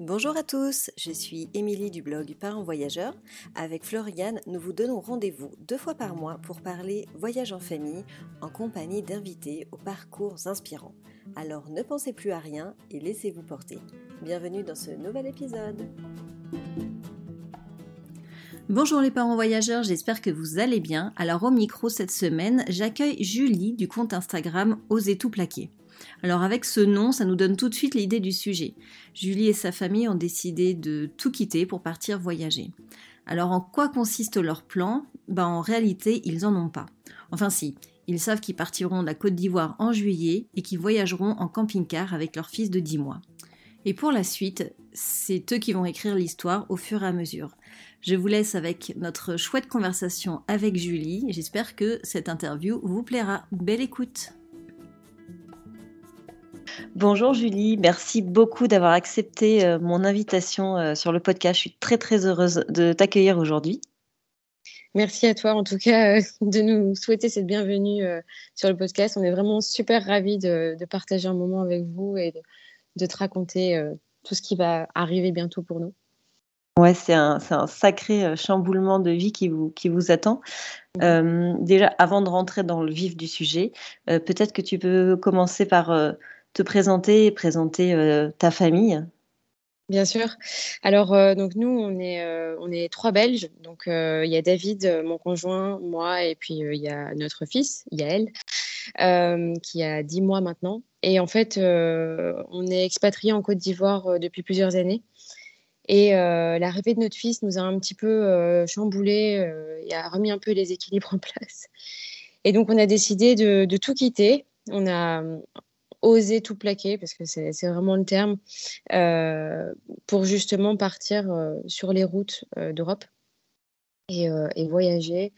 Bonjour à tous, je suis Émilie du blog Parents Voyageurs. Avec Floriane, nous vous donnons rendez-vous deux fois par mois pour parler voyage en famille en compagnie d'invités aux parcours inspirants. Alors ne pensez plus à rien et laissez-vous porter. Bienvenue dans ce nouvel épisode. Bonjour les parents voyageurs, j'espère que vous allez bien. Alors au micro cette semaine, j'accueille Julie du compte Instagram Osez tout plaquer. Alors avec ce nom, ça nous donne tout de suite l'idée du sujet. Julie et sa famille ont décidé de tout quitter pour partir voyager. Alors en quoi consiste leur plan? Ben, En réalité, ils n'en ont pas. Enfin si, ils savent qu'ils partiront de la Côte d'Ivoire en juillet et qu'ils voyageront en camping-car avec leur fils de 10 mois. Et pour la suite, c'est eux qui vont écrire l'histoire au fur et à mesure. Je vous laisse avec notre chouette conversation avec Julie. J'espère que cette interview vous plaira. Belle écoute Bonjour Julie, merci beaucoup d'avoir accepté euh, mon invitation euh, sur le podcast. Je suis très très heureuse de t'accueillir aujourd'hui. Merci à toi en tout cas euh, de nous souhaiter cette bienvenue sur le podcast. On est vraiment super ravis de, partager un moment avec vous et de, te raconter tout ce qui va arriver bientôt pour nous. Ouais, c'est un, sacré chamboulement de vie qui vous, qui vous attend. déjà, avant de rentrer dans le vif du sujet, peut-être que tu peux commencer par te présenter et présenter euh, ta famille Bien sûr. Alors, euh, donc nous, on est, euh, on est trois Belges. Donc, il y a David, mon conjoint, moi, et puis il y a notre fils, Yael, qui a dix mois maintenant. Et en fait, on est expatrié en Côte d'Ivoire depuis plusieurs années. Et l'arrivée de notre fils nous a un petit peu chamboulé et a remis un peu les équilibres en place. Et donc, on a décidé de, de tout quitter. On a, oser tout plaquer, parce que c'est vraiment le terme, euh, pour justement partir euh, sur les routes euh, d'Europe et, voyager.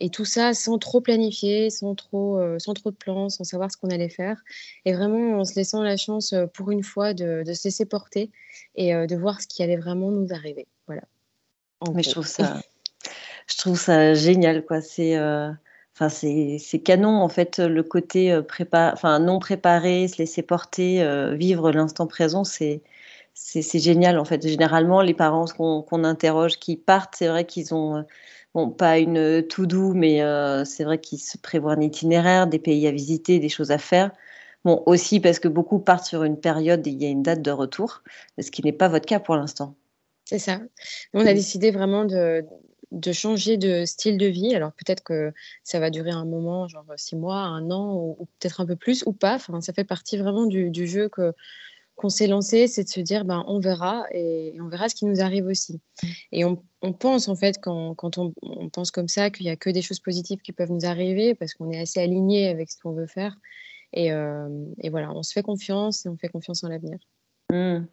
Et tout ça sans trop planifier, sans trop, sans trop de plans, sans savoir ce qu'on allait faire. Et vraiment en se laissant la chance pour une fois de, de se laisser porter et de voir ce qui allait vraiment nous arriver. Voilà. Mais je trouve ça, je trouve ça génial, quoi. C'est Enfin, c'est canon en fait le côté euh, prépa enfin non préparé, se laisser porter, euh, vivre l'instant présent, c'est c'est génial en fait. Généralement, les parents qu'on interroge qui partent, c'est vrai qu'ils ont euh, bon pas une tout doux, mais c'est vrai qu'ils se prévoient un itinéraire, des pays à visiter, des choses à faire. Bon, aussi parce que beaucoup partent sur une période et il y a une date de retour, ce qui n'est pas votre cas pour l'instant. C'est ça. On a décidé vraiment de, de changer de style de vie. Alors peut-être que ça va durer un moment, genre six mois, un an, ou, peut-être un peu plus, ou pas. Ça fait partie vraiment du, jeu que qu'on s'est lancé, c'est de se dire, ben, on verra et, on verra ce qui nous arrive aussi. Et on, pense en fait, quand, quand on, pense comme ça, qu'il n'y a que des choses positives qui peuvent nous arriver parce qu'on est assez aligné avec ce qu'on veut faire. Et, euh, et, voilà, on se fait confiance et on fait confiance en l'avenir. Mmh.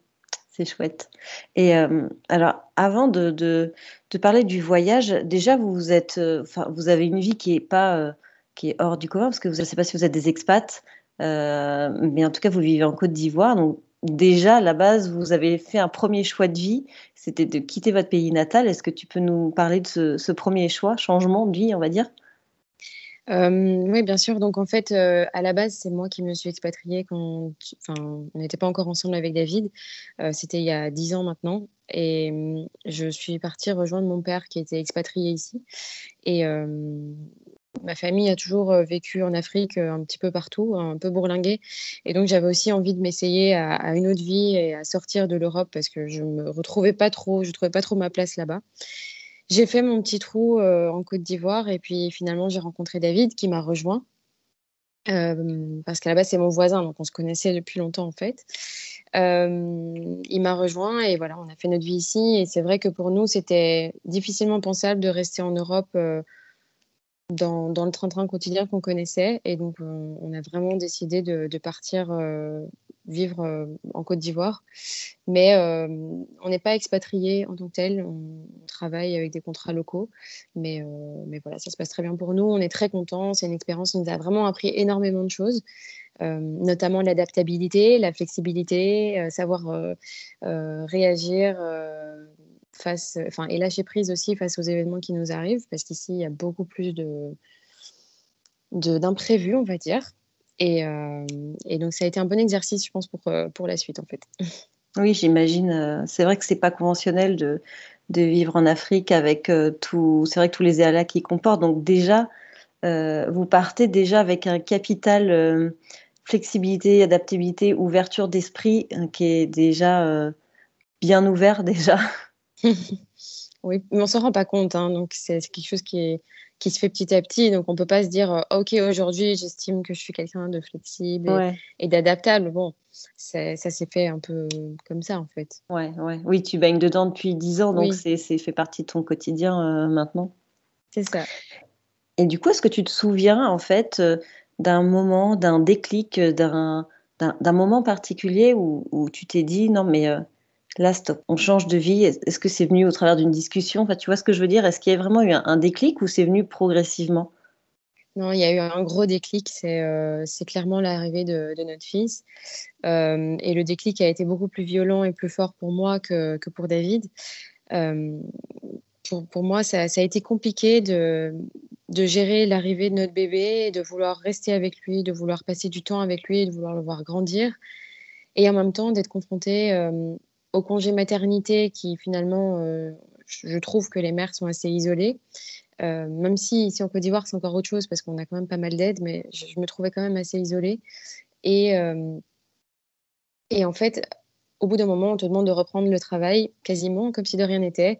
C'est chouette. Et euh, alors, avant de, de, parler du voyage, déjà, vous, euh, avez une vie qui est, pas, euh, qui est hors du commun, parce que je ne sais pas si vous êtes des expats, mais en tout cas, vous vivez en Côte d'Ivoire. Donc, déjà, à la base, vous avez fait un premier choix de vie, c'était de quitter votre pays natal. Est-ce que tu peux nous parler de ce premier choix, changement de vie, on va dire? Oui, bien sûr. Donc, en fait, à la base, c'est moi qui me suis expatriée quand. On n'était pas encore ensemble avec David. C'était il y a dix ans maintenant. Et je suis partie rejoindre mon père qui était expatrié ici. Et ma famille a toujours vécu en Afrique un petit peu partout, un peu bourlinguée. Et donc, j'avais aussi envie de m'essayer à, à, une autre vie et à sortir de l'Europe parce que je me retrouvais pas trop, je trouvais pas trop ma place là-bas j'ai fait mon petit trou euh, en Côte d'Ivoire et puis finalement j'ai rencontré David qui m'a rejoint. Euh, parce qu'à la base c'est mon voisin, donc on se connaissait depuis longtemps en fait. Euh, il m'a rejoint et voilà, on a fait notre vie ici. Et c'est vrai que pour nous, c'était difficilement pensable de rester en Europe dans, le train-train quotidien qu'on connaissait. Et donc, on, a vraiment décidé de, partir vivre euh, en Côte d'Ivoire. Mais euh, on n'est pas expatrié en tant que tel. On, travaille avec des contrats locaux. Mais, euh, mais voilà, ça se passe très bien pour nous. On est très contents. C'est une expérience qui nous a vraiment appris énormément de choses. notamment l'adaptabilité, la flexibilité, savoir réagir face, enfin, et lâcher prise aussi face aux événements qui nous arrivent, parce qu'ici, il y a beaucoup plus de d'imprévus, on va dire. Et, euh, et, donc, ça a été un bon exercice, je pense, pour, euh, pour la suite, en fait. Oui, j'imagine. c'est vrai que c'est pas conventionnel de, de, vivre en Afrique avec tout. C'est vrai tous les aléas qui comportent. Donc déjà, vous partez déjà avec un capital flexibilité, adaptabilité, ouverture d'esprit qui est déjà bien ouvert déjà. Oui, mais on s'en rend pas compte. Hein, donc c'est quelque chose qui est qui se fait petit à petit. Donc, on peut pas se dire, euh, OK, aujourd'hui, j'estime que je suis quelqu'un de flexible et, d'adaptable. Bon, ça s'est fait un peu comme ça, en fait. Ouais, ouais. Oui, tu baignes dedans depuis 10 ans, donc c'est fait partie de ton quotidien euh, maintenant. C'est ça. Et du coup, est-ce que tu te souviens, en fait, euh, d'un moment, d'un déclic, d'un moment particulier où, où tu t'es dit, non, mais là, stop, on change de vie Est-ce que c'est venu au travers d'une discussion? Enfin, Tu vois ce que je veux dire? Est-ce qu'il y a vraiment eu un, déclic ou c'est venu progressivement? Non, il y a eu un gros déclic, c'est euh, clairement l'arrivée de, notre fils. Euh, et le déclic a été beaucoup plus violent et plus fort pour moi que, pour David. Euh, pour, moi, ça, a été compliqué de, de gérer l'arrivée de notre bébé, de vouloir rester avec lui, de vouloir passer du temps avec lui, de vouloir le voir grandir. Et en même temps, d'être confronté au congé maternité qui finalement, euh, je trouve que les mères sont assez isolées. Euh, même si ici en Côte d'Ivoire, c'est encore autre chose parce qu'on a quand même pas mal d'aide, mais je, me trouvais quand même assez isolée. Et, euh, et en fait, au bout d'un moment, on te demande de reprendre le travail quasiment comme si de rien n'était.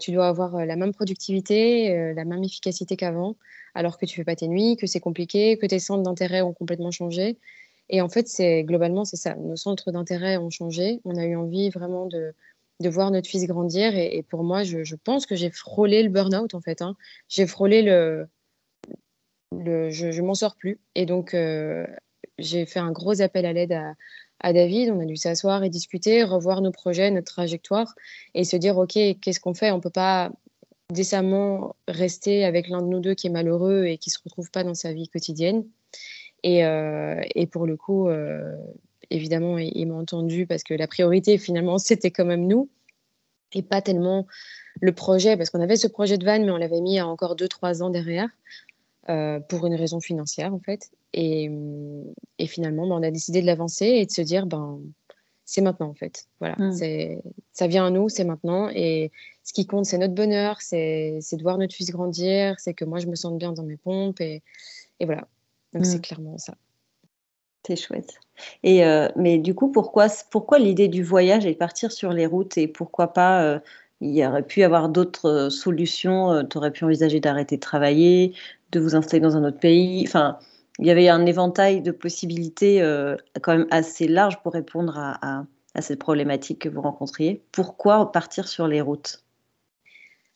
tu dois avoir la même productivité, la même efficacité qu'avant, alors que tu fais pas tes nuits, que c'est compliqué, que tes centres d'intérêt ont complètement changé. Et en fait, c'est globalement, c'est ça. Nos centres d'intérêt ont changé. On a eu envie vraiment de, de voir notre fils grandir. Et, pour moi, je, je pense que j'ai frôlé le burn-out, en fait. Hein. J'ai frôlé le. je ne m'en sors plus. Et donc, euh, j'ai fait un gros appel à l'aide à, à, David. On a dû s'asseoir et discuter, revoir nos projets, notre trajectoire et se dire OK, qu'est-ce qu'on fait? On ne peut pas décemment rester avec l'un de nous deux qui est malheureux et qui ne se retrouve pas dans sa vie quotidienne. Euh, et, pour le coup, euh, évidemment, il, m'a entendu parce que la priorité, finalement, c'était quand même nous et pas tellement le projet, parce qu'on avait ce projet de van, mais on l'avait mis à encore 2-3 ans derrière, euh, pour une raison financière, en fait. Et, finalement, ben, on a décidé de l'avancer et de se dire, ben, c'est maintenant, en fait. Voilà, c'est ça vient à nous, c'est maintenant. Et ce qui compte, c'est notre bonheur, c'est de voir notre fils grandir, c'est que moi, je me sente bien dans mes pompes. Et, et voilà, donc c'est mmh. clairement ça. C'est chouette. Et euh, mais du coup, pourquoi, pourquoi l'idée du voyage et partir sur les routes et pourquoi pas euh, Il y aurait pu y avoir d'autres euh, solutions. tu aurais pu envisager d'arrêter de travailler, de vous installer dans un autre pays? Enfin, il y avait un éventail de possibilités quand même assez large pour répondre à, à cette problématique que vous rencontriez. Pourquoi partir sur les routes?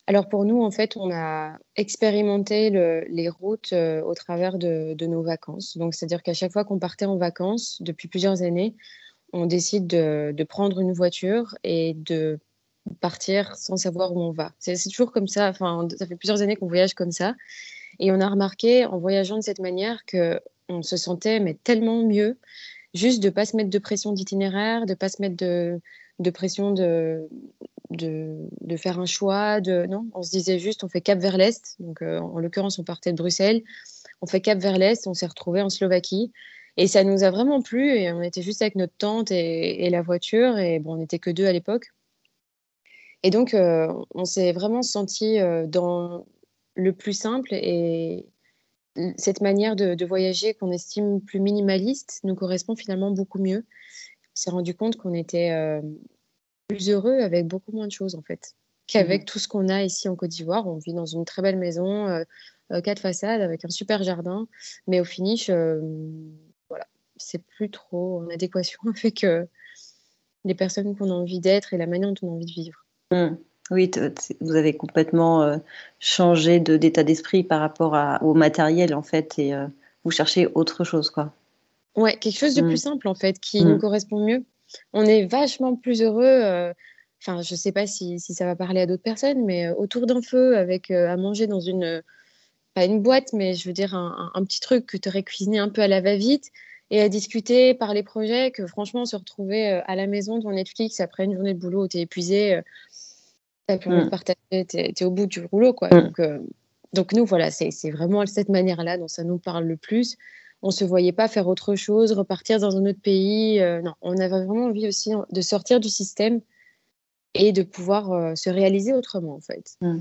Alors pour nous, en fait, on a expérimenté les routes euh, au travers de, nos vacances. Donc c'est-à-dire qu'à chaque fois qu'on partait en vacances, depuis plusieurs années, on décide de, prendre une voiture et de partir sans savoir où on va. C'est toujours comme ça. Enfin, ça fait plusieurs années qu'on voyage comme ça. Et on a remarqué en voyageant de cette manière que on se sentait mais tellement mieux juste de pas se mettre de pression d'itinéraire, de pas se mettre de, de pression de, de, faire un choix. De, non, on se disait juste, on fait cap vers l'Est. Donc, euh, en l'occurrence, on partait de Bruxelles. On fait cap vers l'Est. On s'est retrouvé en Slovaquie. Et ça nous a vraiment plu. Et on était juste avec notre tante et, la voiture. Et bon, on n'était que deux à l'époque. Et donc, euh, on s'est vraiment senti euh, dans le plus simple. Et cette manière de, de voyager qu'on estime plus minimaliste nous correspond finalement beaucoup mieux. On s'est rendu compte qu'on était plus heureux avec beaucoup moins de choses en fait qu'avec mmh. tout ce qu'on a ici en Côte d'Ivoire. On vit dans une très belle maison, euh, euh, quatre façades avec un super jardin, mais au finish, euh, voilà, c'est plus trop en adéquation avec les personnes qu'on a envie d'être et la manière dont on a envie de vivre. Mmh. Oui, vous avez complètement changé d'état d'esprit par rapport au matériel en fait et vous cherchez autre chose quoi. Ouais, quelque chose de mmh. plus simple en fait qui nous correspond mieux on est vachement plus heureux. Euh, enfin, je sais pas si, ça va parler à d'autres personnes, mais euh, autour d'un feu, avec euh, à manger dans une, pas une boîte, mais je veux dire un, petit truc que tu aurais cuisiné un peu à la va-vite et à discuter, par les projets, que franchement, se retrouver à la maison devant Netflix après une journée de boulot où tu es épuisé, tu plus envie de mm. partager, tu es, au bout du rouleau. Quoi. Mm. Donc, donc, nous, voilà, c'est vraiment cette manière-là dont ça nous parle le plus. On se voyait pas faire autre chose, repartir dans un autre pays. non, on avait vraiment envie aussi de sortir du système et de pouvoir se réaliser autrement, en fait. Mmh.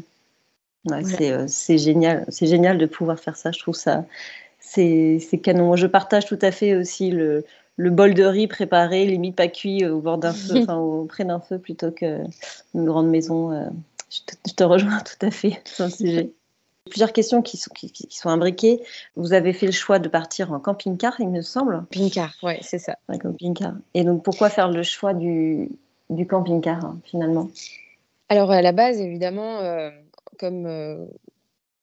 C'est génial, c'est génial de pouvoir faire ça. Je trouve ça, c'est canon. Je partage tout à fait aussi le, le bol de riz préparé, limite pas cuit au bord d'un feu, enfin auprès d'un feu plutôt qu'une grande maison. Euh, je te, rejoins tout à fait sur le sujet. Plusieurs questions qui sont, qui, sont imbriquées. Vous avez fait le choix de partir en camping-car, il me semble. Camping-car, oui, c'est ça. Un camping-car. Et donc, pourquoi faire le choix du, du camping-car, hein, finalement? Alors, à la base, évidemment, euh, comme euh,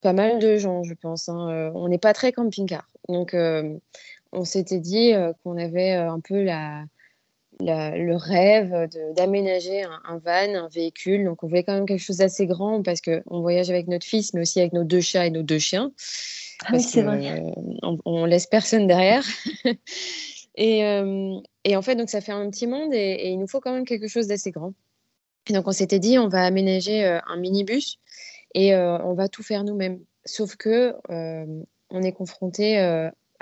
pas mal de gens, je pense, hein, on n'est pas très camping-car. Donc, on s'était dit euh, qu'on avait euh, un peu la, le rêve d'aménager un, van, un véhicule. Donc, on voulait quand même quelque chose d'assez grand parce qu'on voyage avec notre fils, mais aussi avec nos deux chats et nos deux chiens. Ah oui, c'est vrai. Euh, on, laisse personne derrière. et, et, en fait, donc ça fait un petit monde et, il nous faut quand même quelque chose d'assez grand. Et donc, on s'était dit, on va aménager un minibus et on va tout faire nous-mêmes. Sauf que on est confronté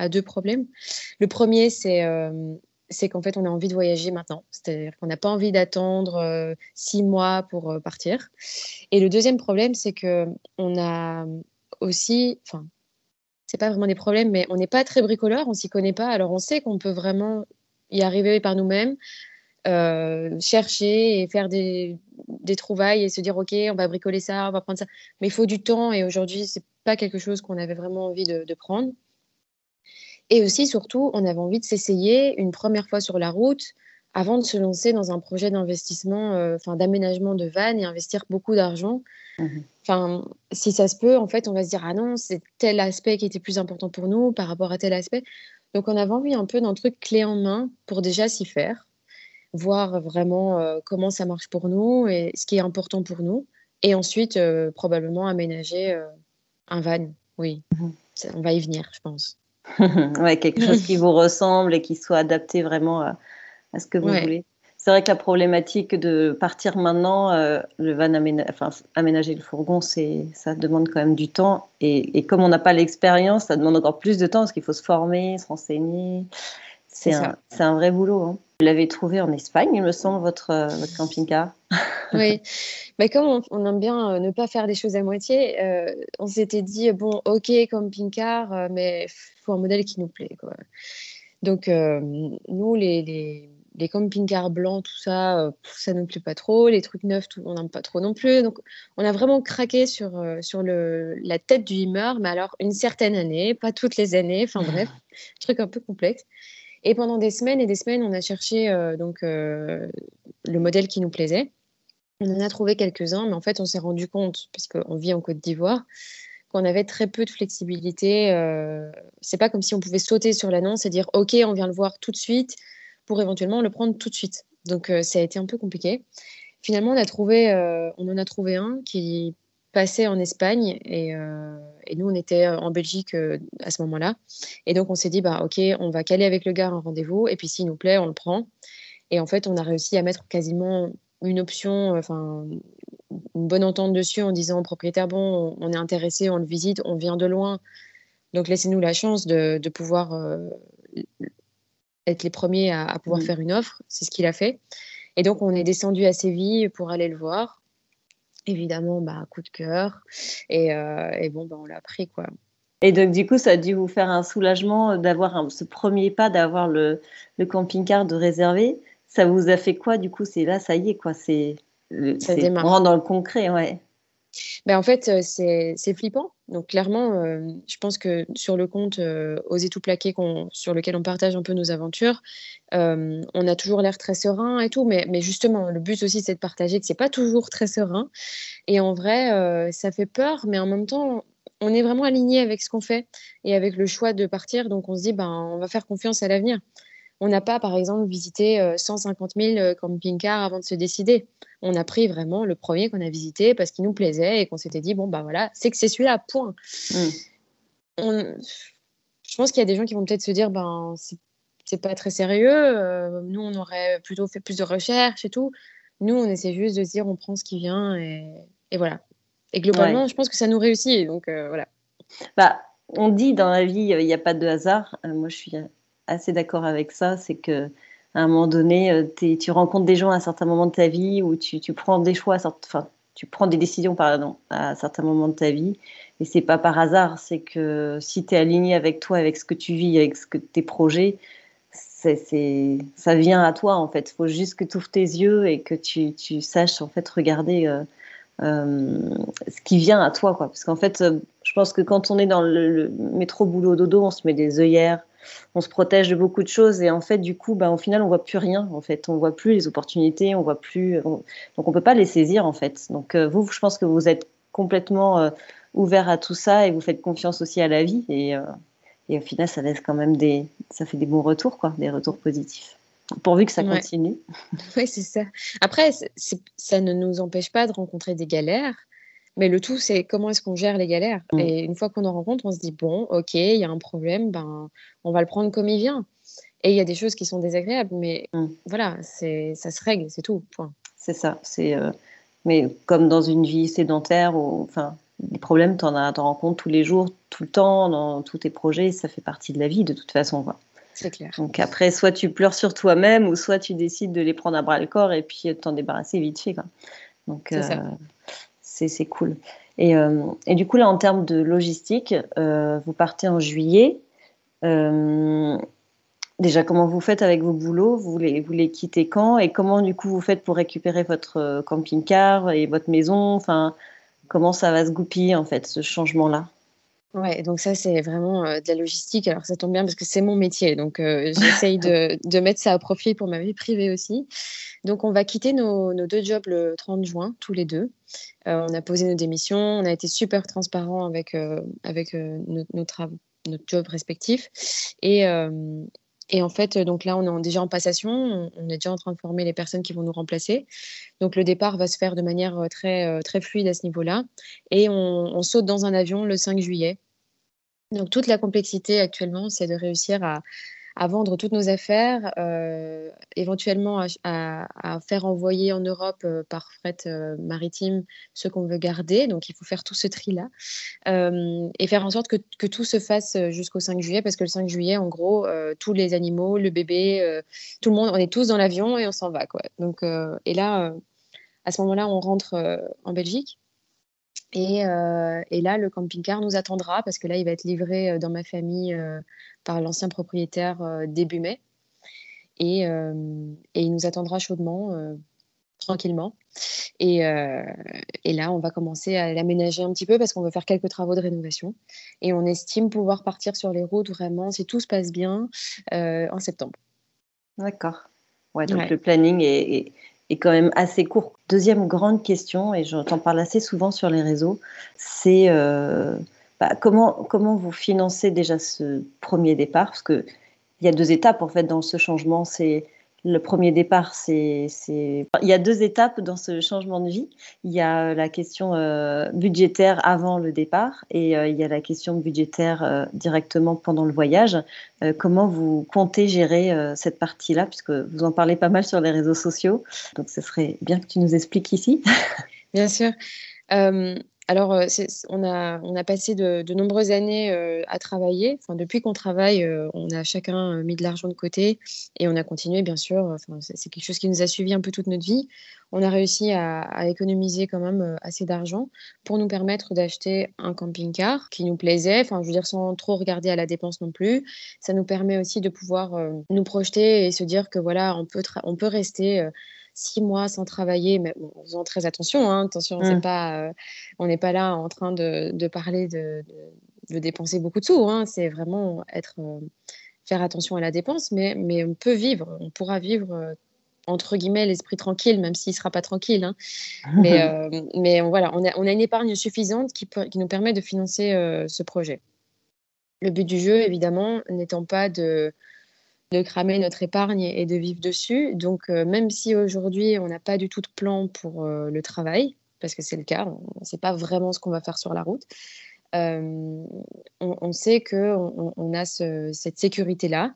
à deux problèmes. Le premier, c'est euh, c'est qu'en fait, on a envie de voyager maintenant. C'est-à-dire qu'on n'a pas envie d'attendre euh, six mois pour euh, partir. Et le deuxième problème, c'est que on a aussi, enfin, c'est pas vraiment des problèmes, mais on n'est pas très bricoleur, on s'y connaît pas. Alors, on sait qu'on peut vraiment y arriver par nous-mêmes, chercher et faire des, des, trouvailles et se dire, ok, on va bricoler ça, on va prendre ça. Mais il faut du temps et aujourd'hui, c'est pas quelque chose qu'on avait vraiment envie de prendre. Et aussi, surtout, on avait envie de s'essayer une première fois sur la route avant de se lancer dans un projet d'investissement, euh, d'aménagement de van et investir beaucoup d'argent. Mhm. Si ça se peut, en fait, on va se dire ah non, c'est tel aspect qui était plus important pour nous par rapport à tel aspect. Donc, on avait envie un peu d'un truc clé en main pour déjà s'y faire, voir vraiment euh, comment ça marche pour nous et ce qui est important pour nous, et ensuite euh, probablement aménager un van. Oui, mhm. on va y venir, je pense. ouais, quelque chose qui vous ressemble et qui soit adapté vraiment à, ce que vous voulez. C'est vrai que la problématique de partir maintenant, euh, le van enfin, aménager le fourgon, c'est, ça demande quand même du temps. Et, et comme on n'a pas l'expérience, ça demande encore plus de temps parce qu'il faut se former, se renseigner. C'est, un, vrai boulot. Hein. Vous l'avez trouvé en Espagne, il me semble, votre, euh, votre camping-car. oui, mais comme on, aime bien euh, ne pas faire les choses à moitié, euh, on s'était dit bon, ok, camping-car, euh, mais il faut un modèle qui nous plaît. Quoi. Donc, nous, les, les, les camping-cars blancs, tout ça, ça ne nous plaît pas trop. Les trucs neufs, tout, on n'aime pas trop non plus. Donc, on a vraiment craqué sur, sur le, la tête du Hummer, mais alors une certaine année, pas toutes les années. Enfin bref, truc un peu complexe. Et pendant des semaines et des semaines, on a cherché donc le modèle qui nous plaisait. On en a trouvé quelques-uns, mais en fait, on s'est rendu compte, puisqu'on vit en Côte d'Ivoire, qu'on avait très peu de flexibilité. Euh, c'est pas comme si on pouvait sauter sur l'annonce et dire OK, on vient le voir tout de suite pour éventuellement le prendre tout de suite. Donc euh, ça a été un peu compliqué. Finalement, on a trouvé, euh, on en a trouvé un qui passait en Espagne et, nous on était en Belgique à ce moment-là. Et donc on s'est dit bah OK, on va caler avec le gars un rendez-vous et puis s'il nous plaît, on le prend. Et en fait, on a réussi à mettre quasiment une option, enfin une bonne entente dessus en disant au propriétaire bon, on est intéressé, on le visite, on vient de loin, donc laissez-nous la chance de, pouvoir euh, être les premiers à, pouvoir mm. faire une offre. C'est ce qu'il a fait. Et donc on est descendu à Séville pour aller le voir. Évidemment, bah, coup de cœur. Et, euh, bon, bah, on l'a pris quoi. Et donc, du coup, ça a dû vous faire un soulagement d'avoir ce premier pas, d'avoir le, le camping-car de réserver ça vous a fait quoi du coup? C'est là, ça y est, quoi. C'est, ça On rentre dans le concret, ouais. Ben, en fait, euh, c'est, flippant. Donc, clairement, euh, je pense que sur le compte euh, Oser tout plaquer, sur lequel on partage un peu nos aventures, on a toujours l'air très serein et tout. Mais, mais justement, le but aussi, c'est de partager que c'est pas toujours très serein. Et en vrai, ça fait peur, mais en même temps, on est vraiment aligné avec ce qu'on fait et avec le choix de partir. Donc, on se dit, ben, on va faire confiance à l'avenir. On n'a pas, par exemple, visité 150 euh, 000 euh, camping-cars avant de se décider. On a pris vraiment le premier qu'on a visité parce qu'il nous plaisait et qu'on s'était dit, bon, bah voilà, c'est que c'est celui-là, point. Mm. Je pense qu'il y a des gens qui vont peut-être se dire, ben, c'est pas très sérieux. Euh, nous, on aurait plutôt fait plus de recherches et tout. Nous, on essaie juste de se dire, on prend ce qui vient et, voilà. Et globalement, je pense que ça nous réussit. Donc, voilà. Bah, on dit dans la vie, il n'y a pas de hasard. moi, je suis assez d'accord avec ça. C'est que à un moment donné, tu rencontres des gens à un certain moment de ta vie où tu, prends des choix, enfin, tu prends des décisions pardon, à certains moments de ta vie. Et c'est pas par hasard, c'est que si tu es aligné avec toi, avec ce que tu vis, avec que tes projets, ça vient à toi en fait. Il faut juste que tu ouvres tes yeux et que tu, saches en fait regarder euh, euh, ce qui vient à toi. Quoi. Parce qu'en fait, euh, je pense que quand on est dans le, métro boulot dodo, on se met des œillères, on se protège de beaucoup de choses et en fait, du coup, bah, au final, on voit plus rien. En fait, on voit plus les opportunités, on voit plus. Donc, on peut pas les saisir en fait. Donc, vous, je pense que vous êtes complètement ouvert à tout ça et vous faites confiance aussi à la vie et et au final, ça laisse quand même des, ça fait des bons retours, quoi, des retours positifs. Pourvu que ça continue. Oui, c'est ça. Après, ça ne nous empêche pas de rencontrer des galères. Mais le tout, c'est comment est-ce qu'on gère les galères. Mm. Et une fois qu'on en rencontre, on se dit, bon, ok, il y a un problème, ben, on va le prendre comme il vient. Et il y a des choses qui sont désagréables, mais mm. voilà, c'est, ça se règle, c'est tout. Point. C'est ça. C'est, euh, mais comme dans une vie sédentaire, ou, enfin, des problèmes, tu en, en, rencontres tous les jours, tout le temps, dans tous tes projets. Ça fait partie de la vie, de toute façon. C'est clair. Donc après, soit tu pleures sur toi-même, ou soit tu décides de les prendre à bras le corps et puis de t'en débarrasser vite fait. Quoi. Donc c'est euh, cool. Et, euh, et, du coup, là, en termes de logistique, euh, vous partez en juillet. déjà, comment vous faites avec vos boulots? Vous les, vous les quittez quand? Et comment, du coup, vous faites pour récupérer votre camping-car et votre maison? Enfin, comment ça va se goupiller en fait ce changement-là? Ouais, donc ça c'est vraiment euh, de la logistique. Alors ça tombe bien parce que c'est mon métier, donc euh, j'essaye de, de, mettre ça à profit pour ma vie privée aussi. Donc on va quitter nos, nos deux jobs le 30 juin, tous les deux. Euh, on a posé nos démissions, on a été super transparent avec, avec nos, notre, notre job respectif. Et, et en fait, donc là, on est déjà en passation, on est déjà en train de former les personnes qui vont nous remplacer. Donc le départ va se faire de manière euh, très, euh, très fluide à ce niveau-là. Et on, saute dans un avion le 5 juillet. Donc toute la complexité actuellement, c'est de réussir à, à vendre toutes nos affaires, euh, éventuellement à, faire envoyer en Europe euh, par fret euh, maritime ce qu'on veut garder. Donc il faut faire tout ce tri-là et faire en sorte que, tout se fasse jusqu'au 5 juillet parce que le 5 juillet, en gros, tous les animaux, le bébé, tout le monde, on est tous dans l'avion et on s'en va. Donc, et là, à ce moment-là, on rentre en Belgique. Et, et, là, le camping-car nous attendra parce que là, il va être livré dans ma famille par l'ancien propriétaire euh, début mai. Et, euh, et, il nous attendra chaudement, euh, tranquillement. Et, et, là, on va commencer à l'aménager un petit peu parce qu'on veut faire quelques travaux de rénovation. Et on estime pouvoir partir sur les routes vraiment, si tout se passe bien, en septembre. D'accord. Ouais, donc le planning est, est, quand même assez court. Deuxième grande question, et j'entends parle assez souvent sur les réseaux, c'est bah, comment, comment vous financez déjà ce premier départ? Parce qu'il y a deux étapes en fait dans ce changement. C'est le premier départ, c'est, il y a deux étapes dans ce changement de vie. Il y a la question euh, budgétaire avant le départ et euh, il y a la question budgétaire euh, directement pendant le voyage. comment vous comptez gérer cette partie-là, puisque vous en parlez pas mal sur les réseaux sociaux. Donc, ce serait bien que tu nous expliques ici. Bien sûr. Alors, euh, on a, on a passé de, nombreuses années euh, à travailler. Depuis qu'on travaille, euh, on a chacun mis de l'argent de côté et on a continué, bien sûr. C'est quelque chose qui nous a suivi un peu toute notre vie. On a réussi à, économiser quand même assez d'argent pour nous permettre d'acheter un camping-car qui nous plaisait. Enfin, je veux dire, sans trop regarder à la dépense non plus. Ça nous permet aussi de pouvoir nous projeter et se dire que voilà, on peut, on peut rester six mois sans travailler, mais en faisant très attention, hein, attention, mmh. pas, euh, on n'est pas là en train de, parler de, dépenser beaucoup de sous, hein, c'est vraiment être, euh, faire attention à la dépense, mais, mais on peut vivre, on pourra vivre euh, entre guillemets l'esprit tranquille, même s'il ne sera pas tranquille. Hein. Mais, mais voilà, on a, on a, une épargne suffisante qui, qui nous permet de financer ce projet. Le but du jeu, évidemment, n'étant pas de, de cramer notre épargne et de vivre dessus. Donc, euh, même si aujourd'hui, on n'a pas du tout de plan pour euh, le travail, parce que c'est le cas, on ne sait pas vraiment ce qu'on va faire sur la route, euh, on, sait qu'on on a cette sécurité-là.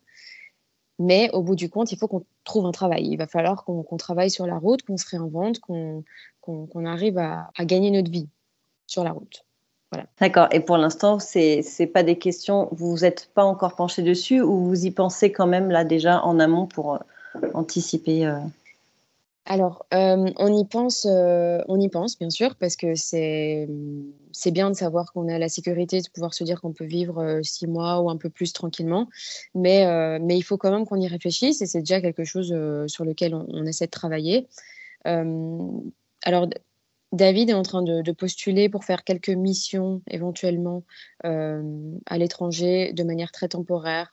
Mais au bout du compte, il faut qu'on trouve un travail. Il va falloir qu'on travaille sur la route, qu'on se réinvente, qu'on arrive à, à, gagner notre vie sur la route. D'accord. Et pour l'instant, c'est c'est pas des questions. Vous vous êtes pas encore penché dessus ou vous y pensez quand même là déjà en amont pour anticiper alors, euh, on y pense, euh, on y pense bien sûr, parce que c'est bien de savoir qu'on a la sécurité de pouvoir se dire qu'on peut vivre euh, six mois ou un peu plus tranquillement, mais mais il faut quand même qu'on y réfléchisse et c'est déjà quelque chose sur lequel on, essaie de travailler. alors, David est en train de, postuler pour faire quelques missions éventuellement à l'étranger de manière très temporaire,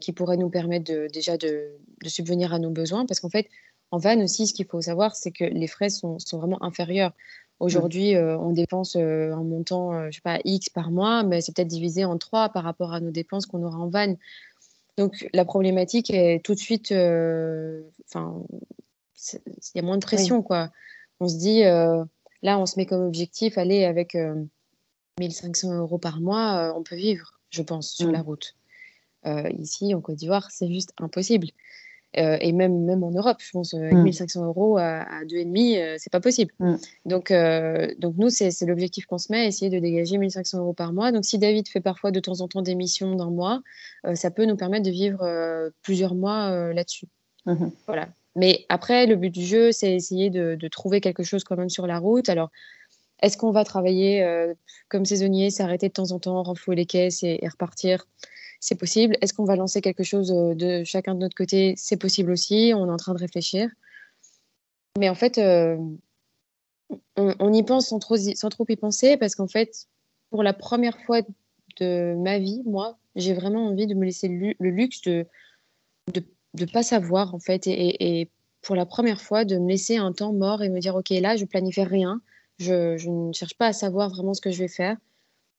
qui pourraient nous permettre de, déjà de, de subvenir à nos besoins, parce qu'en fait en van aussi, ce qu'il faut savoir, c'est que les frais sont, vraiment inférieurs. Aujourd'hui, euh, on dépense euh, un montant, euh, je sais pas, X par mois, mais c'est peut-être divisé en trois par rapport à nos dépenses qu'on aura en van. Donc, la problématique est tout de suite, enfin, il y a moins de pression, quoi. On se dit, là, on se met comme objectif, aller avec 1500 euros par mois, on peut vivre, je pense, sur la route. ici, en Côte d'Ivoire, c'est juste impossible. Euh, et même, même en Europe, je pense, avec 1500 mm. euros à, à 2,5, euh, c'est pas possible. Mm. Donc, euh, donc, nous, c'est l'objectif qu'on se met, essayer de dégager 1500 euros par mois. Donc, si David fait parfois de temps en temps des missions d'un mois, ça peut nous permettre de vivre plusieurs mois là-dessus. Mm-hmm. Voilà. Mais après, le but du jeu, c'est essayer de, trouver quelque chose quand même sur la route. Alors, est-ce qu'on va travailler comme saisonnier, s'arrêter de temps en temps, renflouer les caisses et repartir? C'est possible. Est-ce qu'on va lancer quelque chose euh, de chacun de notre côté? C'est possible aussi. On est en train de réfléchir. Mais en fait, euh, on, y pense sans trop y penser parce qu'en fait, pour la première fois de ma vie, moi, j'ai vraiment envie de me laisser le, luxe de ne pas savoir en fait et, pour la première fois de me laisser un temps mort et me dire ok là je planifie rien, je, ne cherche pas à savoir vraiment ce que je vais faire.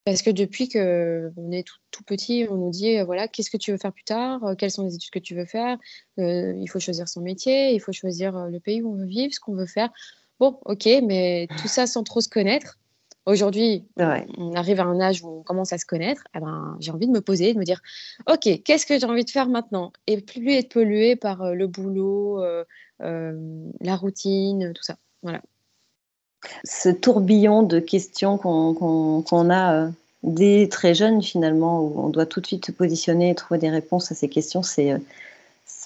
Parce que depuis qu'on est tout, petit, on nous dit euh, voilà, qu'est-ce que tu veux faire plus tard? Euh, Quelles sont les études que tu veux faire? Euh, Il faut choisir son métier, il faut choisir le pays où on veut vivre, ce qu'on veut faire. Bon, ok, mais tout ça sans trop se connaître. Aujourd'hui, on arrive à un âge où on commence à se connaître. Eh ben, j'ai envie de me poser, de me dire ok, qu'est-ce que j'ai envie de faire maintenant? Et plus être pollué par le boulot, la routine, tout ça. Voilà ce tourbillon de questions qu'on a euh, dès très jeune finalement, où on doit tout de suite se positionner et trouver des réponses à ces questions, c'est euh,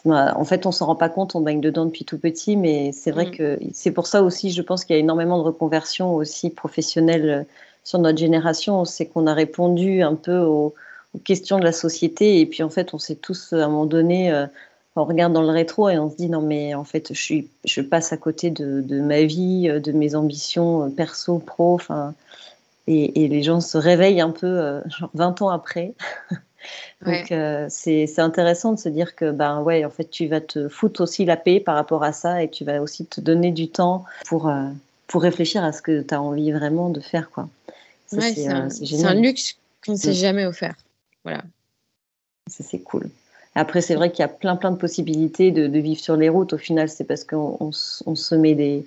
en fait, on s'en rend pas compte, on baigne dedans depuis tout petit, mais c'est vrai mm. que c'est pour ça aussi, je pense qu'il y a énormément de reconversions aussi professionnelles euh, sur notre génération. C'est qu'on a répondu un peu aux, questions de la société, et puis en fait, on s'est tous à un moment donné on regarde dans le rétro et on se dit non mais en fait je suis je passe à côté de, ma vie euh, de mes ambitions euh, perso pro enfin et, les gens se réveillent un peu euh, genre 20 ans après donc c'est intéressant de se dire que ben ouais en fait tu vas te foutre aussi la paix par rapport à ça et tu vas aussi te donner du temps pour pour réfléchir à ce que tu as envie vraiment de faire quoi. C'est un, un, luxe qu'on ne s'est jamais offert. Voilà. C'est cool. Après, c'est vrai qu'il y a plein, plein de possibilités de, vivre sur les routes. Au final, c'est parce qu'on se met des,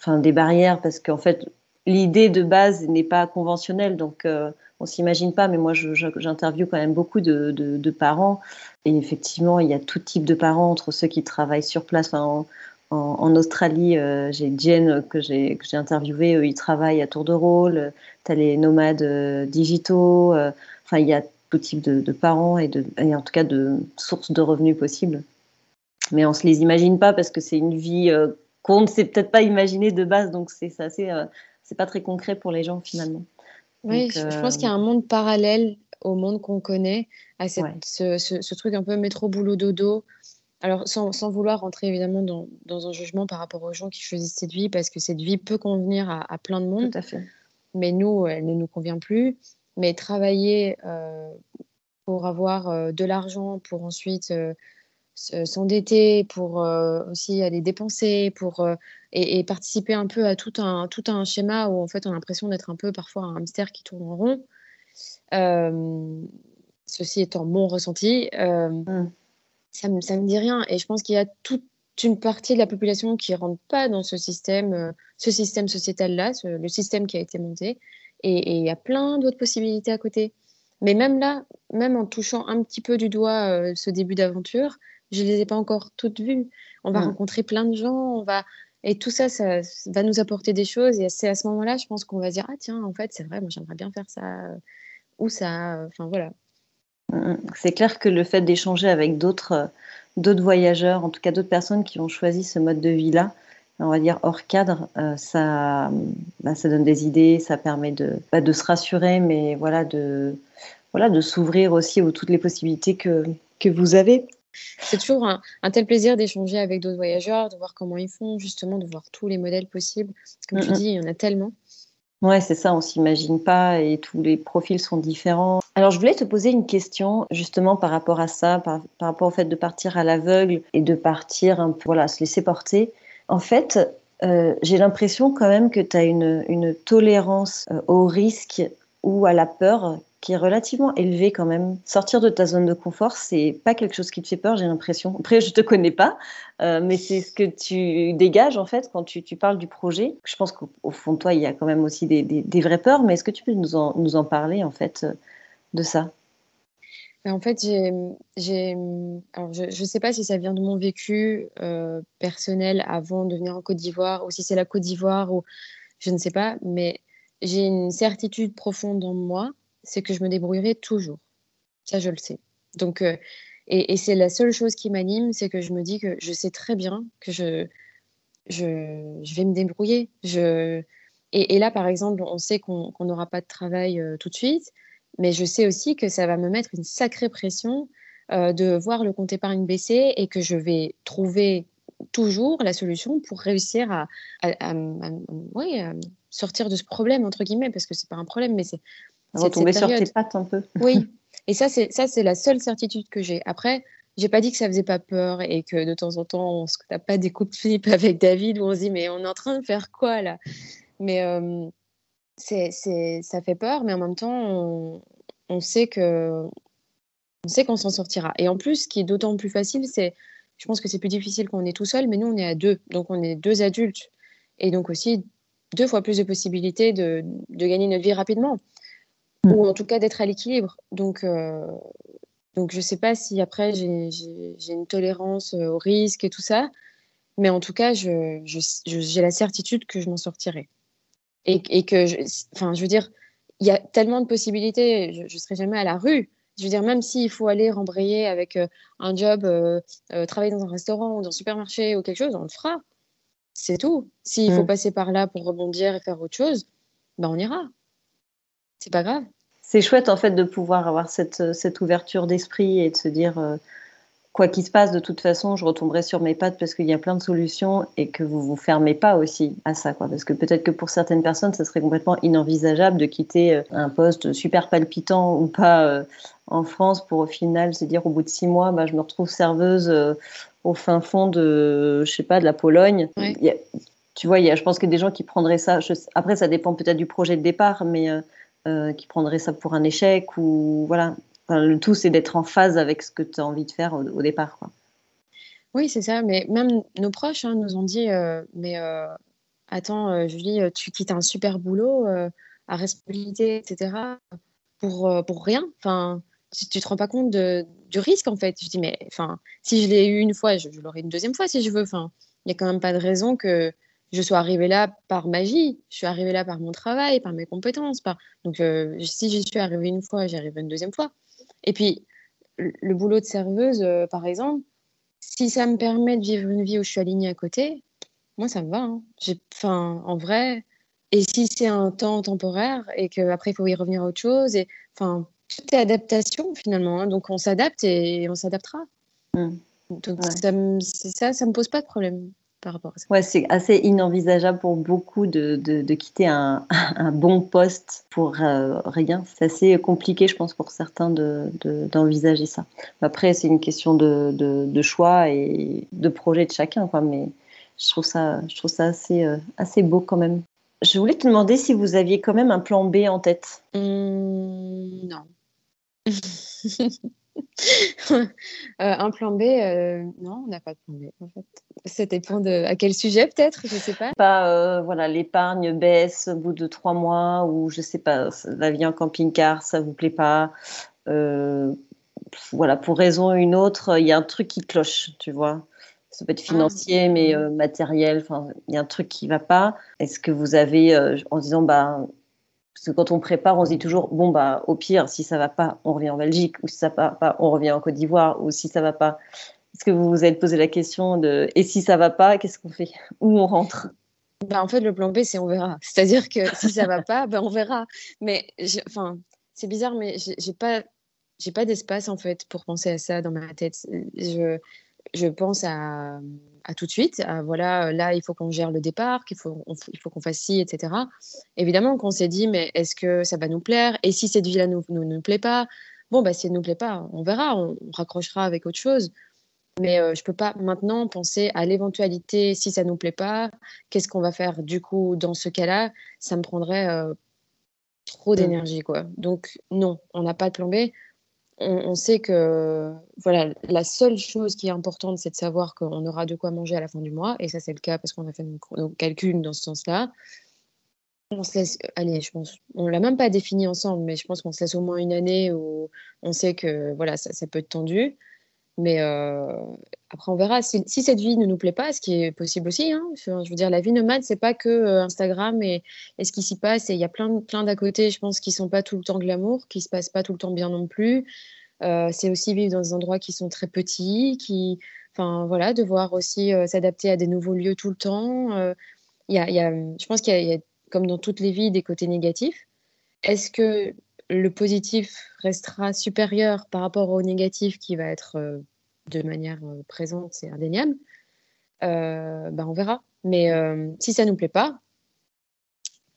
enfin, des barrières, parce qu'en fait, l'idée de base n'est pas conventionnelle. Donc, euh, on s'imagine pas, mais moi, j'interviewe quand même beaucoup de, parents. Et effectivement, il y a tout type de parents, entre ceux qui travaillent sur place. en, Australie, euh, j'ai Jen que j'ai interviewé, eux, ils travaillent à tour de rôle. Tu as les nomades euh, digitaux. Enfin, il y a tout type de, parents et, en tout cas de sources de revenus possibles. Mais on ne se les imagine pas parce que c'est une vie euh, qu'on ne s'est peut-être pas imaginée de base, donc c'est assez, euh, c'est pas très concret pour les gens finalement. Oui, je, pense euh, qu'il y a un monde parallèle au monde qu'on connaît, à ce, ce, truc un peu métro boulot dodo. Alors sans, sans vouloir rentrer évidemment dans, dans, un jugement par rapport aux gens qui choisissent cette vie, parce que cette vie peut convenir à, à plein de monde. Tout à fait. Mais nous, elle ne nous convient plus mais travailler euh, pour avoir euh, de l'argent, pour ensuite euh, s'endetter, pour aussi aller dépenser, pour et, participer un peu à tout un tout un schéma où en fait on a l'impression d'être un peu parfois un hamster qui tourne en rond. ceci étant mon ressenti, mmh. ça me ça me dit rien et je pense qu'il y a toute une partie de la population qui rentre pas dans ce système, ce système sociétal là, le système qui a été monté et il y a plein d'autres possibilités à côté. Mais même là, même en touchant un petit peu du doigt euh, ce début d'aventure, je ne les ai pas encore toutes vues. On va mm. rencontrer plein de gens, on va... Et tout ça, ça va nous apporter des choses. Et c'est à ce moment-là, je pense qu'on va dire, ah tiens, en fait, c'est vrai, moi j'aimerais bien faire ça. Ou ça. Enfin voilà. Mm. C'est clair que le fait d'échanger avec d'autres d'autres voyageurs, en tout cas d'autres personnes qui ont choisi ce mode de vie-là, on va dire hors cadre, euh, ça, bah, ça donne des idées, ça permet de, de se rassurer, mais voilà, de, voilà, de s'ouvrir aussi aux toutes les possibilités que, que vous avez. C'est toujours un, tel plaisir d'échanger avec d'autres voyageurs, de voir comment ils font, justement, de voir tous les modèles possibles. Comme tu dis, il y en a tellement. Ouais, c'est ça, on s'imagine pas et tous les profils sont différents. Alors, je voulais te poser une question justement par rapport à ça, par, par rapport au fait de partir à l'aveugle et de partir un peu, voilà, se laisser porter. En fait, euh, j'ai l'impression quand même que tu as une, une tolérance euh, au risque ou à la peur qui est relativement élevée quand même. Sortir de ta zone de confort, c'est pas quelque chose qui te fait peur, j'ai l'impression. Après, je te connais pas, euh, mais c'est ce que tu dégages en fait quand tu, parles du projet. Je pense qu'au fond de toi, il y a quand même aussi des, vraies peurs, mais est-ce que tu peux nous en, parler en fait de ça? En fait, j'ai, je ne sais pas si ça vient de mon vécu euh, personnel avant de venir en Côte d'Ivoire ou si c'est la Côte d'Ivoire ou je ne sais pas, mais j'ai une certitude profonde en moi, c'est que je me débrouillerai toujours. Ça, je le sais. Donc, euh, et, c'est la seule chose qui m'anime, c'est que je me dis que je sais très bien que je, je, vais me débrouiller. Je, et, là, par exemple, on sait qu'on n'aura pas de travail euh, tout de suite. Mais je sais aussi que ça va me mettre une sacrée pression euh, de voir le compte épargne baisser et que je vais trouver toujours la solution pour réussir à, sortir de ce problème, entre guillemets, parce que c'est pas un problème, mais c'est. Retomber sur tes pattes un peu. Oui. Et ça, c'est ça, c'est la seule certitude que j'ai. Après, j'ai pas dit que ça faisait pas peur et que de temps en temps, on se tape pas des coups de flip avec David où on se dit, mais on est en train de faire quoi là? Mais. Euh, c'est, c'est, ça fait peur, mais en même temps, on, sait que on sait qu'on s'en sortira. Et en plus, ce qui est d'autant plus facile, c'est, je pense que c'est plus difficile quand on est tout seul, mais nous, on est à deux, donc on est deux adultes, et donc aussi deux fois plus de possibilités de, de gagner notre vie rapidement, mmh. ou en tout cas d'être à l'équilibre. Donc, euh, donc je sais pas si après j'ai, j'ai, une tolérance euh, au risque et tout ça, mais en tout cas, je, je, j'ai la certitude que je m'en sortirai et, que, je, enfin, je veux dire, il y a tellement de possibilités, je ne serai jamais à la rue. Je veux dire, même s'il faut aller rembrayer avec euh, un job, euh, travailler dans un restaurant ou dans un supermarché ou quelque chose, on le fera. C'est tout. S'il faut mm. passer par là pour rebondir et faire autre chose, ben on ira. C'est pas grave. C'est chouette en fait de pouvoir avoir cette, cette ouverture d'esprit et de se dire quoi qu'il se passe, de toute façon, je retomberai sur mes pattes parce qu'il y a plein de solutions et que vous vous fermez pas aussi à ça, quoi. Parce que peut-être que pour certaines personnes, ça serait complètement inenvisageable de quitter euh, un poste super palpitant ou pas euh, en France pour au final se dire au bout de six mois, bah, je me retrouve serveuse euh, au fin fond de, je sais pas, de la Pologne. tu vois, il y a, je pense que des gens qui prendraient ça. après, ça dépend peut-être du projet de départ, mais qui prendraient ça pour un échec ou voilà le tout, c'est d'être en phase avec ce que tu as envie de faire au, départ. Quoi. Oui, c'est ça. Mais même nos proches hein, nous ont dit euh, Mais euh, attends, euh, Julie, tu quittes un super boulot à responsabilité, etc., pour, pour rien. Enfin, tu, tu te rends pas compte du risque, en fait. Je dis Mais enfin, si je l'ai eu une fois, je, l'aurai une deuxième fois si je veux. Enfin, il n'y a quand même pas de raison que je sois arrivée là par magie. Je suis arrivée là par mon travail, par mes compétences. Par... Donc, si j'y suis arrivée une fois, j'y arrive une deuxième fois. Et puis, le boulot de serveuse, euh, par exemple, si ça me permet de vivre une vie où je suis alignée à côté, moi, ça me va. Hein. Enfin, en vrai, et si c'est un temps temporaire et qu'après, il faut y revenir à autre chose, et enfin, tout est adaptation finalement. Hein. donc, on s'adapte et on s'adaptera. Mmh. Donc, ça, ça, ça me pose pas de problème rapport à ça. Ouais, c'est assez inenvisageable pour beaucoup de, de, quitter un, un, bon poste pour euh, rien. C'est assez compliqué, je pense, pour certains d'envisager de, ça. Après, c'est une question de, de, choix et de projet de chacun, quoi, mais je trouve ça, je trouve ça assez, euh, assez beau quand même. Je voulais te demander si vous aviez quand même un plan B en tête. Mmh, non. Euh, un plan B, euh, non, on n'a pas de plan B en fait. Ça dépend de à quel sujet peut-être, je sais pas. Pas euh, voilà, l'épargne baisse au bout de trois mois ou je sais pas, la vie en camping-car, ça vous plaît pas. voilà, pour raison ou une autre, il y a un truc qui cloche, tu vois. Ça peut être ah, financier, mais matériel. Il y a un truc qui va pas. Est-ce que vous avez, en disant, bah, parce que quand on prépare, on se dit toujours, bon, bah, au pire, si ça va pas, on revient en Belgique, ou si ça va pas, on revient en Côte d'Ivoire, ou si ça va pas. Est-ce que vous vous êtes posé la question de, et si ça va pas, qu'est-ce qu'on fait? Où on rentre? Bah, En fait, le plan B, c'est on verra. C'est-à-dire que si ça va pas, bah, on verra. Mais, enfin, c'est bizarre, mais j'ai pas, pas d'espace, en fait, pour penser à ça dans ma tête. Je, je pense à, à, tout de suite, à voilà, là, il faut qu'on gère le départ, qu'il faut, il faut qu'on fasse ci, etc. Évidemment qu'on s'est dit, mais est-ce que ça va nous plaire? Et si cette vie-là ne nous, nous, nous, plaît pas, bon, bah, si elle ne nous plaît pas, on verra, on, raccrochera avec autre chose. Mais euh, je ne peux pas maintenant penser à l'éventualité, si ça ne nous plaît pas, qu'est-ce qu'on va faire du coup dans ce cas-là? Ça me prendrait euh, trop mmh. d'énergie, quoi. Donc, non, on n'a pas de plan B on, sait que voilà, la seule chose qui est importante, c'est de savoir qu'on aura de quoi manger à la fin du mois. Et ça, c'est le cas parce qu'on a fait nos, calculs dans ce sens-là. On se laisse, allez, je pense, on l'a même pas défini ensemble, mais je pense qu'on se laisse au moins une année où on sait que voilà, ça peut être tendu. Mais euh, après, on verra. Si, cette vie ne nous plaît pas, ce qui est possible aussi, hein, je, veux dire, la vie nomade, c'est pas que euh, Instagram et, ce qui s'y passe. Il y a plein, plein d'à côté, je pense, qui sont pas tout le temps glamour, qui se passent pas tout le temps bien non plus. Euh, c'est aussi vivre dans des endroits qui sont très petits, qui, enfin voilà, devoir aussi s'adapter à des nouveaux lieux tout le temps. Il y a, y a, je pense qu'il y, a, comme dans toutes les vies, des côtés négatifs. Est-ce que le positif restera supérieur par rapport au négatif qui va être euh, de manière euh, présente, c'est indéniable, euh, ben on verra. Mais si ça ne nous plaît pas,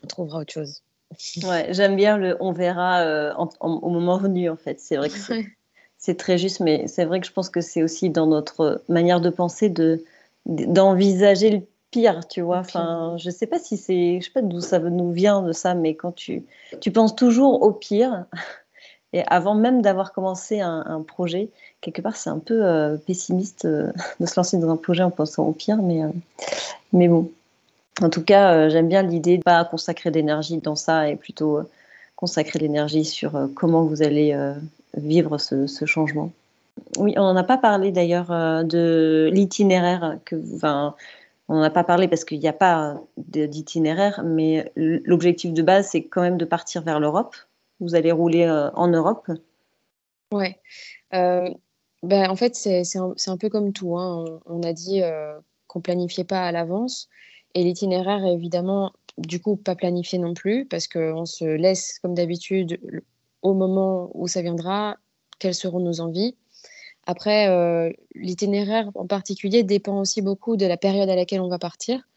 on trouvera autre chose. Ouais, j'aime bien le on verra au moment venu en fait. C'est vrai que c'est très juste, mais c'est vrai que je pense que c'est aussi dans notre manière de penser de d'envisager le pire, tu vois. Enfin, je sais pas si c'est, je sais pas d'où ça nous vient de ça, mais quand tu, tu penses toujours au pire, et avant même d'avoir commencé un, projet, quelque part, c'est un peu euh, pessimiste euh, de se lancer dans un projet en pensant au pire, mais, euh, mais bon. En tout cas, j'aime bien l'idée de pas consacrer d'énergie dans ça et plutôt consacrer l'énergie sur comment vous allez vivre ce, ce, changement. Oui, on n'en a pas parlé d'ailleurs de l'itinéraire que, enfin, on n'en a pas parlé parce qu'il n'y a pas d'itinéraire, mais l'objectif de base, c'est quand même de partir vers l'Europe. Vous allez rouler euh, en Europe Oui. Euh, ben, en fait, c'est un, peu comme tout. Hein. On, a dit euh, qu'on planifiait pas à l'avance. Et l'itinéraire évidemment, du coup, pas planifié non plus, parce qu'on se laisse, comme d'habitude, au moment où ça viendra, quelles seront nos envies. Après, euh, l'itinéraire en particulier dépend aussi beaucoup de la période à laquelle on va partir.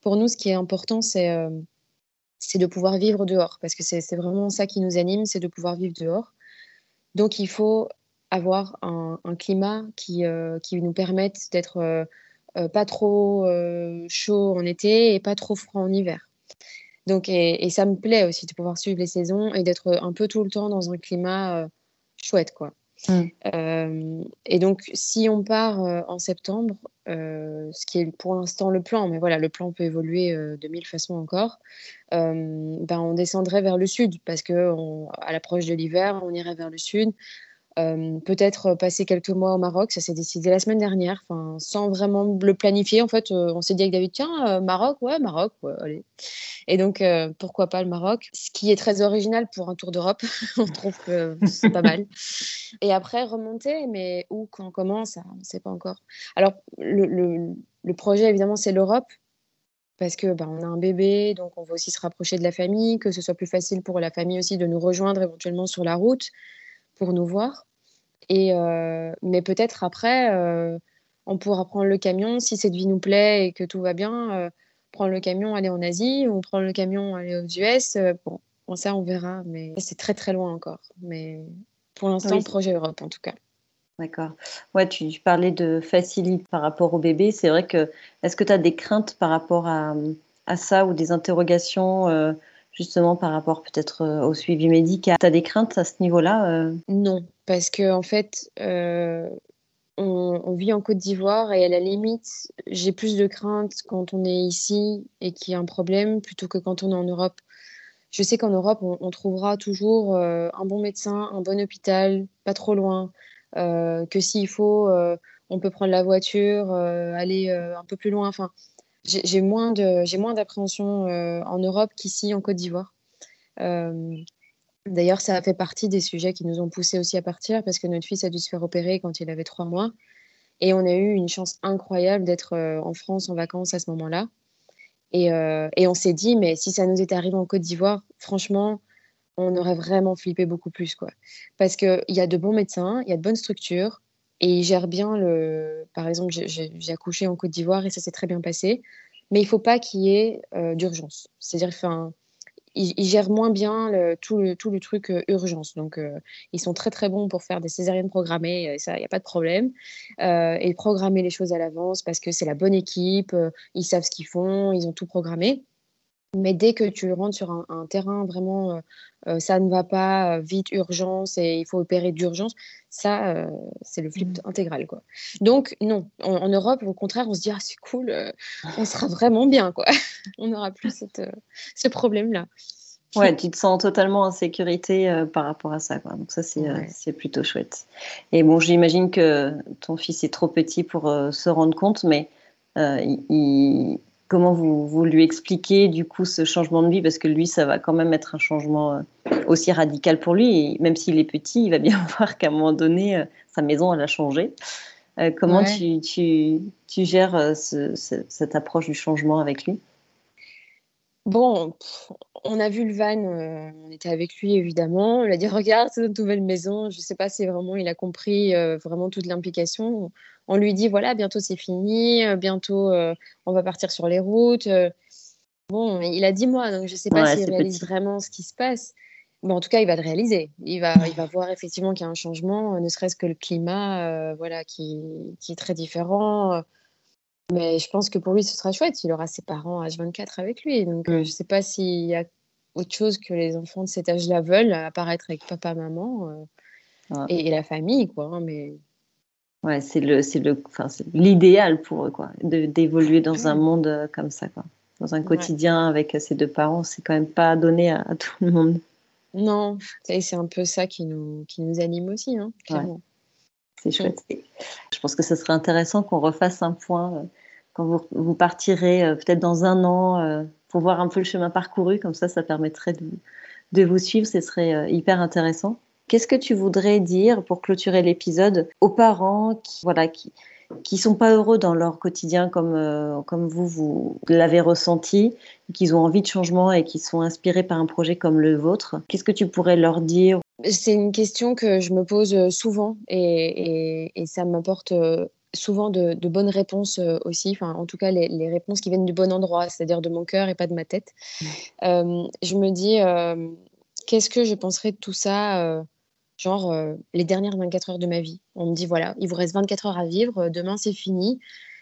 Pour nous, ce qui est important, c'est euh, de pouvoir vivre dehors, parce que c'est vraiment ça qui nous anime, c'est de pouvoir vivre dehors. Donc, il faut avoir un, climat qui, euh, qui, nous permette d'être pas trop chaud en été et pas trop froid en hiver. Donc, et, et, ça me plaît aussi de pouvoir suivre les saisons et d'être un peu tout le temps dans un climat chouette, quoi. Mm. Euh, et donc, si on part euh, en septembre, euh, ce qui est pour l'instant le plan, mais voilà, le plan peut évoluer de mille façons encore, ben on descendrait vers le sud parce que à l'approche de l'hiver, on irait vers le sud. Euh, peut-être passer quelques mois au Maroc, ça s'est décidé la semaine dernière, sans vraiment le planifier. En fait, euh, on s'est dit avec David, tiens, euh, Maroc, ouais, Maroc, ouais, allez. Et donc, pourquoi pas le Maroc? Ce qui est très original pour un tour d'Europe, on trouve que c'est pas mal. Et après, remonter, mais où, quand, comment, ça, on ne sait pas encore. Alors, le, projet, évidemment, c'est l'Europe, parce que bah, a un bébé, donc on veut aussi se rapprocher de la famille, que ce soit plus facile pour la famille aussi de nous rejoindre éventuellement sur la route pour nous voir. Et, euh, mais peut-être après, euh, on pourra prendre le camion si cette vie nous plaît et que tout va bien. Euh, prendre le camion, aller en Asie ou prendre le camion, aller aux US. bon, ça, on verra. Mais c'est très, très loin encore. Mais pour l'instant, projet Europe en tout cas. D'accord. Ouais, tu, parlais de facilité par rapport au bébé. C'est vrai que, est-ce que tu as des craintes par rapport à, à ça ou des interrogations justement par rapport peut-être euh, au suivi médical. Tu as des craintes à ce niveau-là euh? Non, parce que en fait, euh, on, vit en Côte d'Ivoire et à la limite, j'ai plus de craintes quand on est ici et qu'il y a un problème plutôt que quand on est en Europe. Je sais qu'en Europe, on, trouvera toujours un bon médecin, un bon hôpital, pas trop loin, que s'il faut on peut prendre la voiture, aller un peu plus loin. Enfin, j'ai moins d'appréhension en Europe qu'ici en Côte d'Ivoire. D'ailleurs, ça a fait partie des sujets qui nous ont poussés aussi à partir parce que notre fils a dû se faire opérer quand il avait trois mois. Et on a eu une chance incroyable d'être en France en vacances à ce moment-là. Et, et, on s'est dit, mais si ça nous était arrivé en Côte d'Ivoire, franchement, on aurait vraiment flippé beaucoup plus. Quoi. Parce qu'il y a de bons médecins, il y a de bonnes structures, et ils gèrent bien le. Par exemple, j'ai accouché en Côte d'Ivoire et ça s'est très bien passé, mais il ne faut pas qu'il y ait euh, d'urgence. C'est-à-dire, enfin, ils, gèrent moins bien tout, le, tout le truc euh, urgence. Donc, euh, ils sont très très bons pour faire des césariennes programmées, ça, il n'y a pas de problème. et programmer les choses à l'avance parce que c'est la bonne équipe, ils savent ce qu'ils font, ils ont tout programmé. Mais dès que tu rentres sur un, terrain vraiment, euh, euh, ça ne va pas, euh, vite, urgence, et il faut opérer d'urgence, ça, c'est le flip mmh. intégral. Quoi. Donc, non, en, Europe, au contraire, on se dit, ah, c'est cool, on sera vraiment bien, quoi. on n'aura plus cette, ce problème-là. Ouais, tu te sens totalement en sécurité par rapport à ça. Quoi. Donc ça, c'est plutôt chouette. Et bon, j'imagine que ton fils est trop petit pour se rendre compte, mais il, comment vous, lui expliquez du coup ce changement de vie? Parce que lui, ça va quand même être un changement euh, aussi radical pour lui. Et même s'il est petit, il va bien voir qu'à un moment donné, euh, sa maison, elle a changé. Euh, comment tu, tu, gères cette approche du changement avec lui? Bon, on a vu le van, on était avec lui évidemment. On lui a dit Regarde, c'est notre nouvelle maison. Je ne sais pas si vraiment il a compris vraiment toute l'implication on lui dit voilà, bientôt c'est fini, euh, bientôt euh, on va partir sur les routes. Euh. Bon, il a 10 mois, donc je ne sais pas s'il réalise vraiment ce qui se passe. Bon, en tout cas, il va le réaliser. Il va, il va voir effectivement qu'il y a un changement, ne serait-ce que le climat, voilà, qui, est très différent. Mais je pense que pour lui, ce sera chouette. Il aura ses parents H24 avec lui. Donc, je ne sais pas s'il y a autre chose que les enfants de cet âge-là veulent, apparaître avec papa, maman et, la famille, quoi. Hein, mais Ouais, c'est le, c'est le, enfin, l'idéal pour eux, quoi, d'évoluer dans un monde euh, comme ça, quoi. Dans un quotidien avec ses deux parents, c'est quand même pas donné à, tout le monde. Non, c'est un peu ça qui nous, qui nous anime aussi, hein, clairement. C'est chouette. Je pense que ce serait intéressant qu'on refasse un point euh, quand vous, vous partirez euh, peut-être dans un an pour voir un peu le chemin parcouru. Comme ça, ça permettrait de, de vous suivre. Ce serait hyper intéressant. Qu'est-ce que tu voudrais dire pour clôturer l'épisode aux parents qui voilà qui qui sont pas heureux dans leur quotidien comme euh, comme vous vous l'avez ressenti, qu'ils ont envie de changement et qui sont inspirés par un projet comme le vôtre? Qu'est-ce que tu pourrais leur dire? C'est une question que je me pose souvent et, et, ça m'apporte euh, souvent de, bonnes réponses euh, aussi, enfin, en tout cas les, les, réponses qui viennent du bon endroit, c'est-à-dire de mon cœur et pas de ma tête. Mmh. je me dis, qu'est-ce que je penserais de tout ça genre euh, les dernières 24 heures de ma vie. On me dit, voilà, il vous reste 24 heures à vivre, euh, demain c'est fini.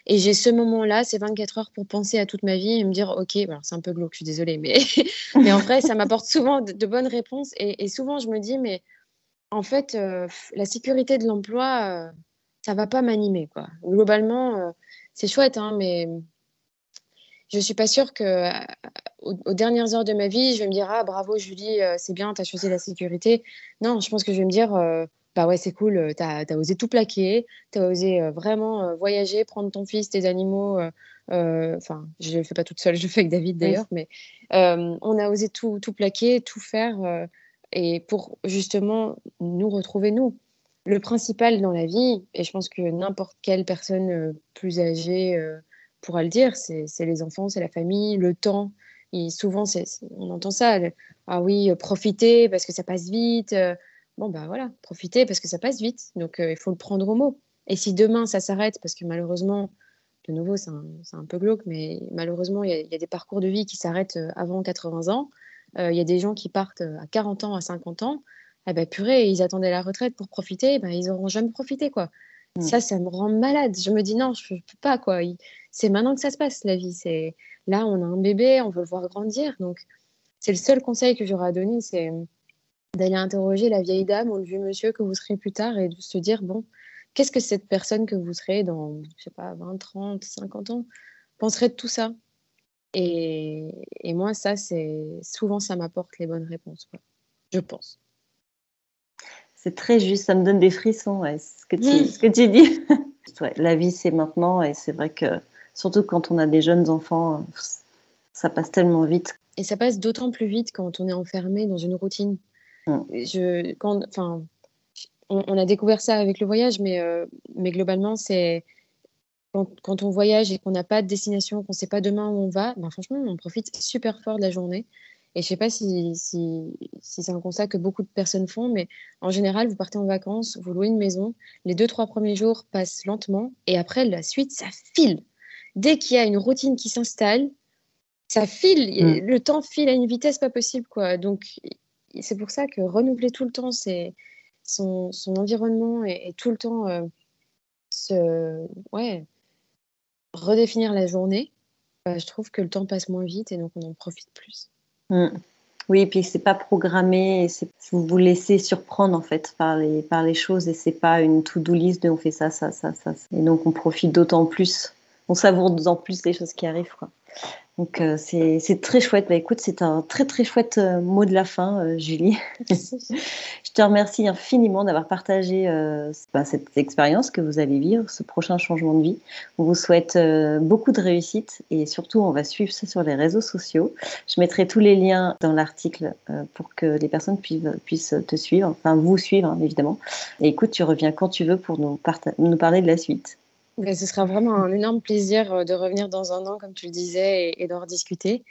Et j'ai ce moment-là, ces 24 heures pour penser à toute ma vie et me dire, OK, c'est un peu glauque, je suis désolée, mais, en vrai, ça m'apporte souvent de, bonnes réponses. Et, souvent, je me dis, mais en fait, euh, la sécurité de l'emploi, ça va pas m'animer. quoi. Globalement, c'est chouette, hein, mais je suis pas sûre que euh, aux, dernières heures de ma vie, je vais me dire ah bravo Julie, euh, c'est bien, tu as choisi la sécurité. Non, je pense que je vais me dire euh, bah ouais, c'est cool, tu as, osé tout plaquer, tu as osé vraiment voyager, prendre ton fils, tes animaux. Enfin, je ne le fais pas toute seule, je le fais avec David d'ailleurs, mais on a osé tout, tout plaquer, tout faire et pour justement nous retrouver nous. Le principal dans la vie, et je pense que n'importe quelle personne plus âgée pourra le dire, c'est les enfants, c'est la famille, le temps. Et souvent, on entend ça. ah oui, euh, profiter parce que ça passe vite. Euh. Bon, ben voilà, profiter parce que ça passe vite. Donc, euh, il faut le prendre au mot. Et si demain, ça s'arrête, parce que malheureusement, de nouveau, c'est un, peu glauque, mais malheureusement, il y, a des parcours de vie qui s'arrêtent avant 80 ans. Il y a des gens qui partent à 40 ans, à 50 ans. Eh ben, purée, ils attendaient la retraite pour profiter. Ben, ils n'auront jamais profité, quoi. Mm. Ça, ça me rend malade. Je me dis non, je ne peux pas, quoi. C'est maintenant que ça se passe, la vie. C'est Là, on a un bébé, on veut le voir grandir. Donc, c'est le seul conseil que j'aurais à donner, c'est d'aller interroger la vieille dame ou le vieux monsieur que vous serez plus tard et de se dire, bon, qu'est-ce que cette personne que vous serez dans, je sais pas, 20, 30, 50 ans penserait de tout ça? Et, et, moi, ça, c'est souvent, ça m'apporte les bonnes réponses, je pense. C'est très juste, ça me donne des frissons, ce, que tu, ce que tu dis. la vie, c'est maintenant, et c'est vrai que surtout quand on a des jeunes enfants, ça passe tellement vite. Et ça passe d'autant plus vite quand on est enfermé dans une routine. Mm. Je, quand, enfin, on, a découvert ça avec le voyage, mais, euh, mais globalement, c'est quand, quand, on voyage et qu'on n'a pas de destination, qu'on ne sait pas demain où on va, ben franchement, on profite super fort de la journée. Et je ne sais pas si, si, si c'est un constat que beaucoup de personnes font, mais en général, vous partez en vacances, vous louez une maison, les deux, trois premiers jours passent lentement, et après, la suite, ça file. Dès qu'il y a une routine qui s'installe, ça file, mm. le temps file à une vitesse pas possible, quoi. Donc, c'est pour ça que renouveler tout le temps c'est son, son, environnement et, tout le temps euh, se, ouais, redéfinir la journée, bah, je trouve que le temps passe moins vite et donc on en profite plus. Mm. Oui, et puis c'est pas programmé, vous vous laissez surprendre en fait par les, par les choses et c'est pas une to-do list de on fait ça, ça, ça, ça. Et donc on profite d'autant plus, on savoure d'autant plus les choses qui arrivent. Quoi. Donc euh, c'est très chouette. Bah, écoute, c'est un très très chouette euh, mot de la fin, euh, Julie. je te remercie infiniment d'avoir partagé bah, cette expérience que vous allez vivre, ce prochain changement de vie. On vous souhaite beaucoup de réussite et surtout on va suivre ça sur les réseaux sociaux. Je mettrai tous les liens dans l'article pour que les personnes puissent, puissent, te suivre, enfin vous suivre hein, évidemment. Et écoute, tu reviens quand tu veux pour nous, nous parler de la suite ce sera vraiment un énorme plaisir euh, de revenir dans un an, comme tu le disais, et, d'en rediscuter.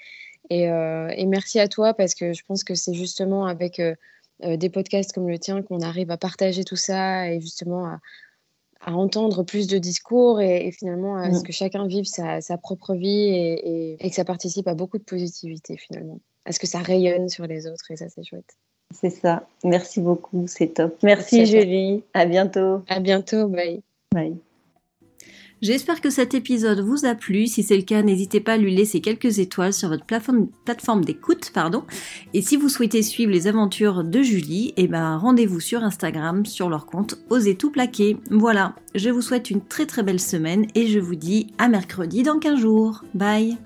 Euh, et, merci à toi parce que je pense que c'est justement avec euh, des podcasts comme le tien qu'on arrive à partager tout ça et justement à, entendre plus de discours et, finalement à ce mm. que chacun vive sa, propre vie et, que ça participe à beaucoup de positivité finalement. À ce que ça rayonne sur les autres et ça c'est chouette. C'est ça. Merci beaucoup, c'est top. Merci, merci Julie. À bientôt. À bientôt. Bye. Bye. J'espère que cet épisode vous a plu. Si c'est le cas, n'hésitez pas à lui laisser quelques étoiles sur votre plateforme, plateforme d'écoute, pardon. Et si vous souhaitez suivre les aventures de Julie, eh ben, rendez-vous sur Instagram, sur leur compte Osez tout plaquer. Voilà. Je vous souhaite une très très belle semaine et je vous dis à mercredi dans 15 jours. Bye!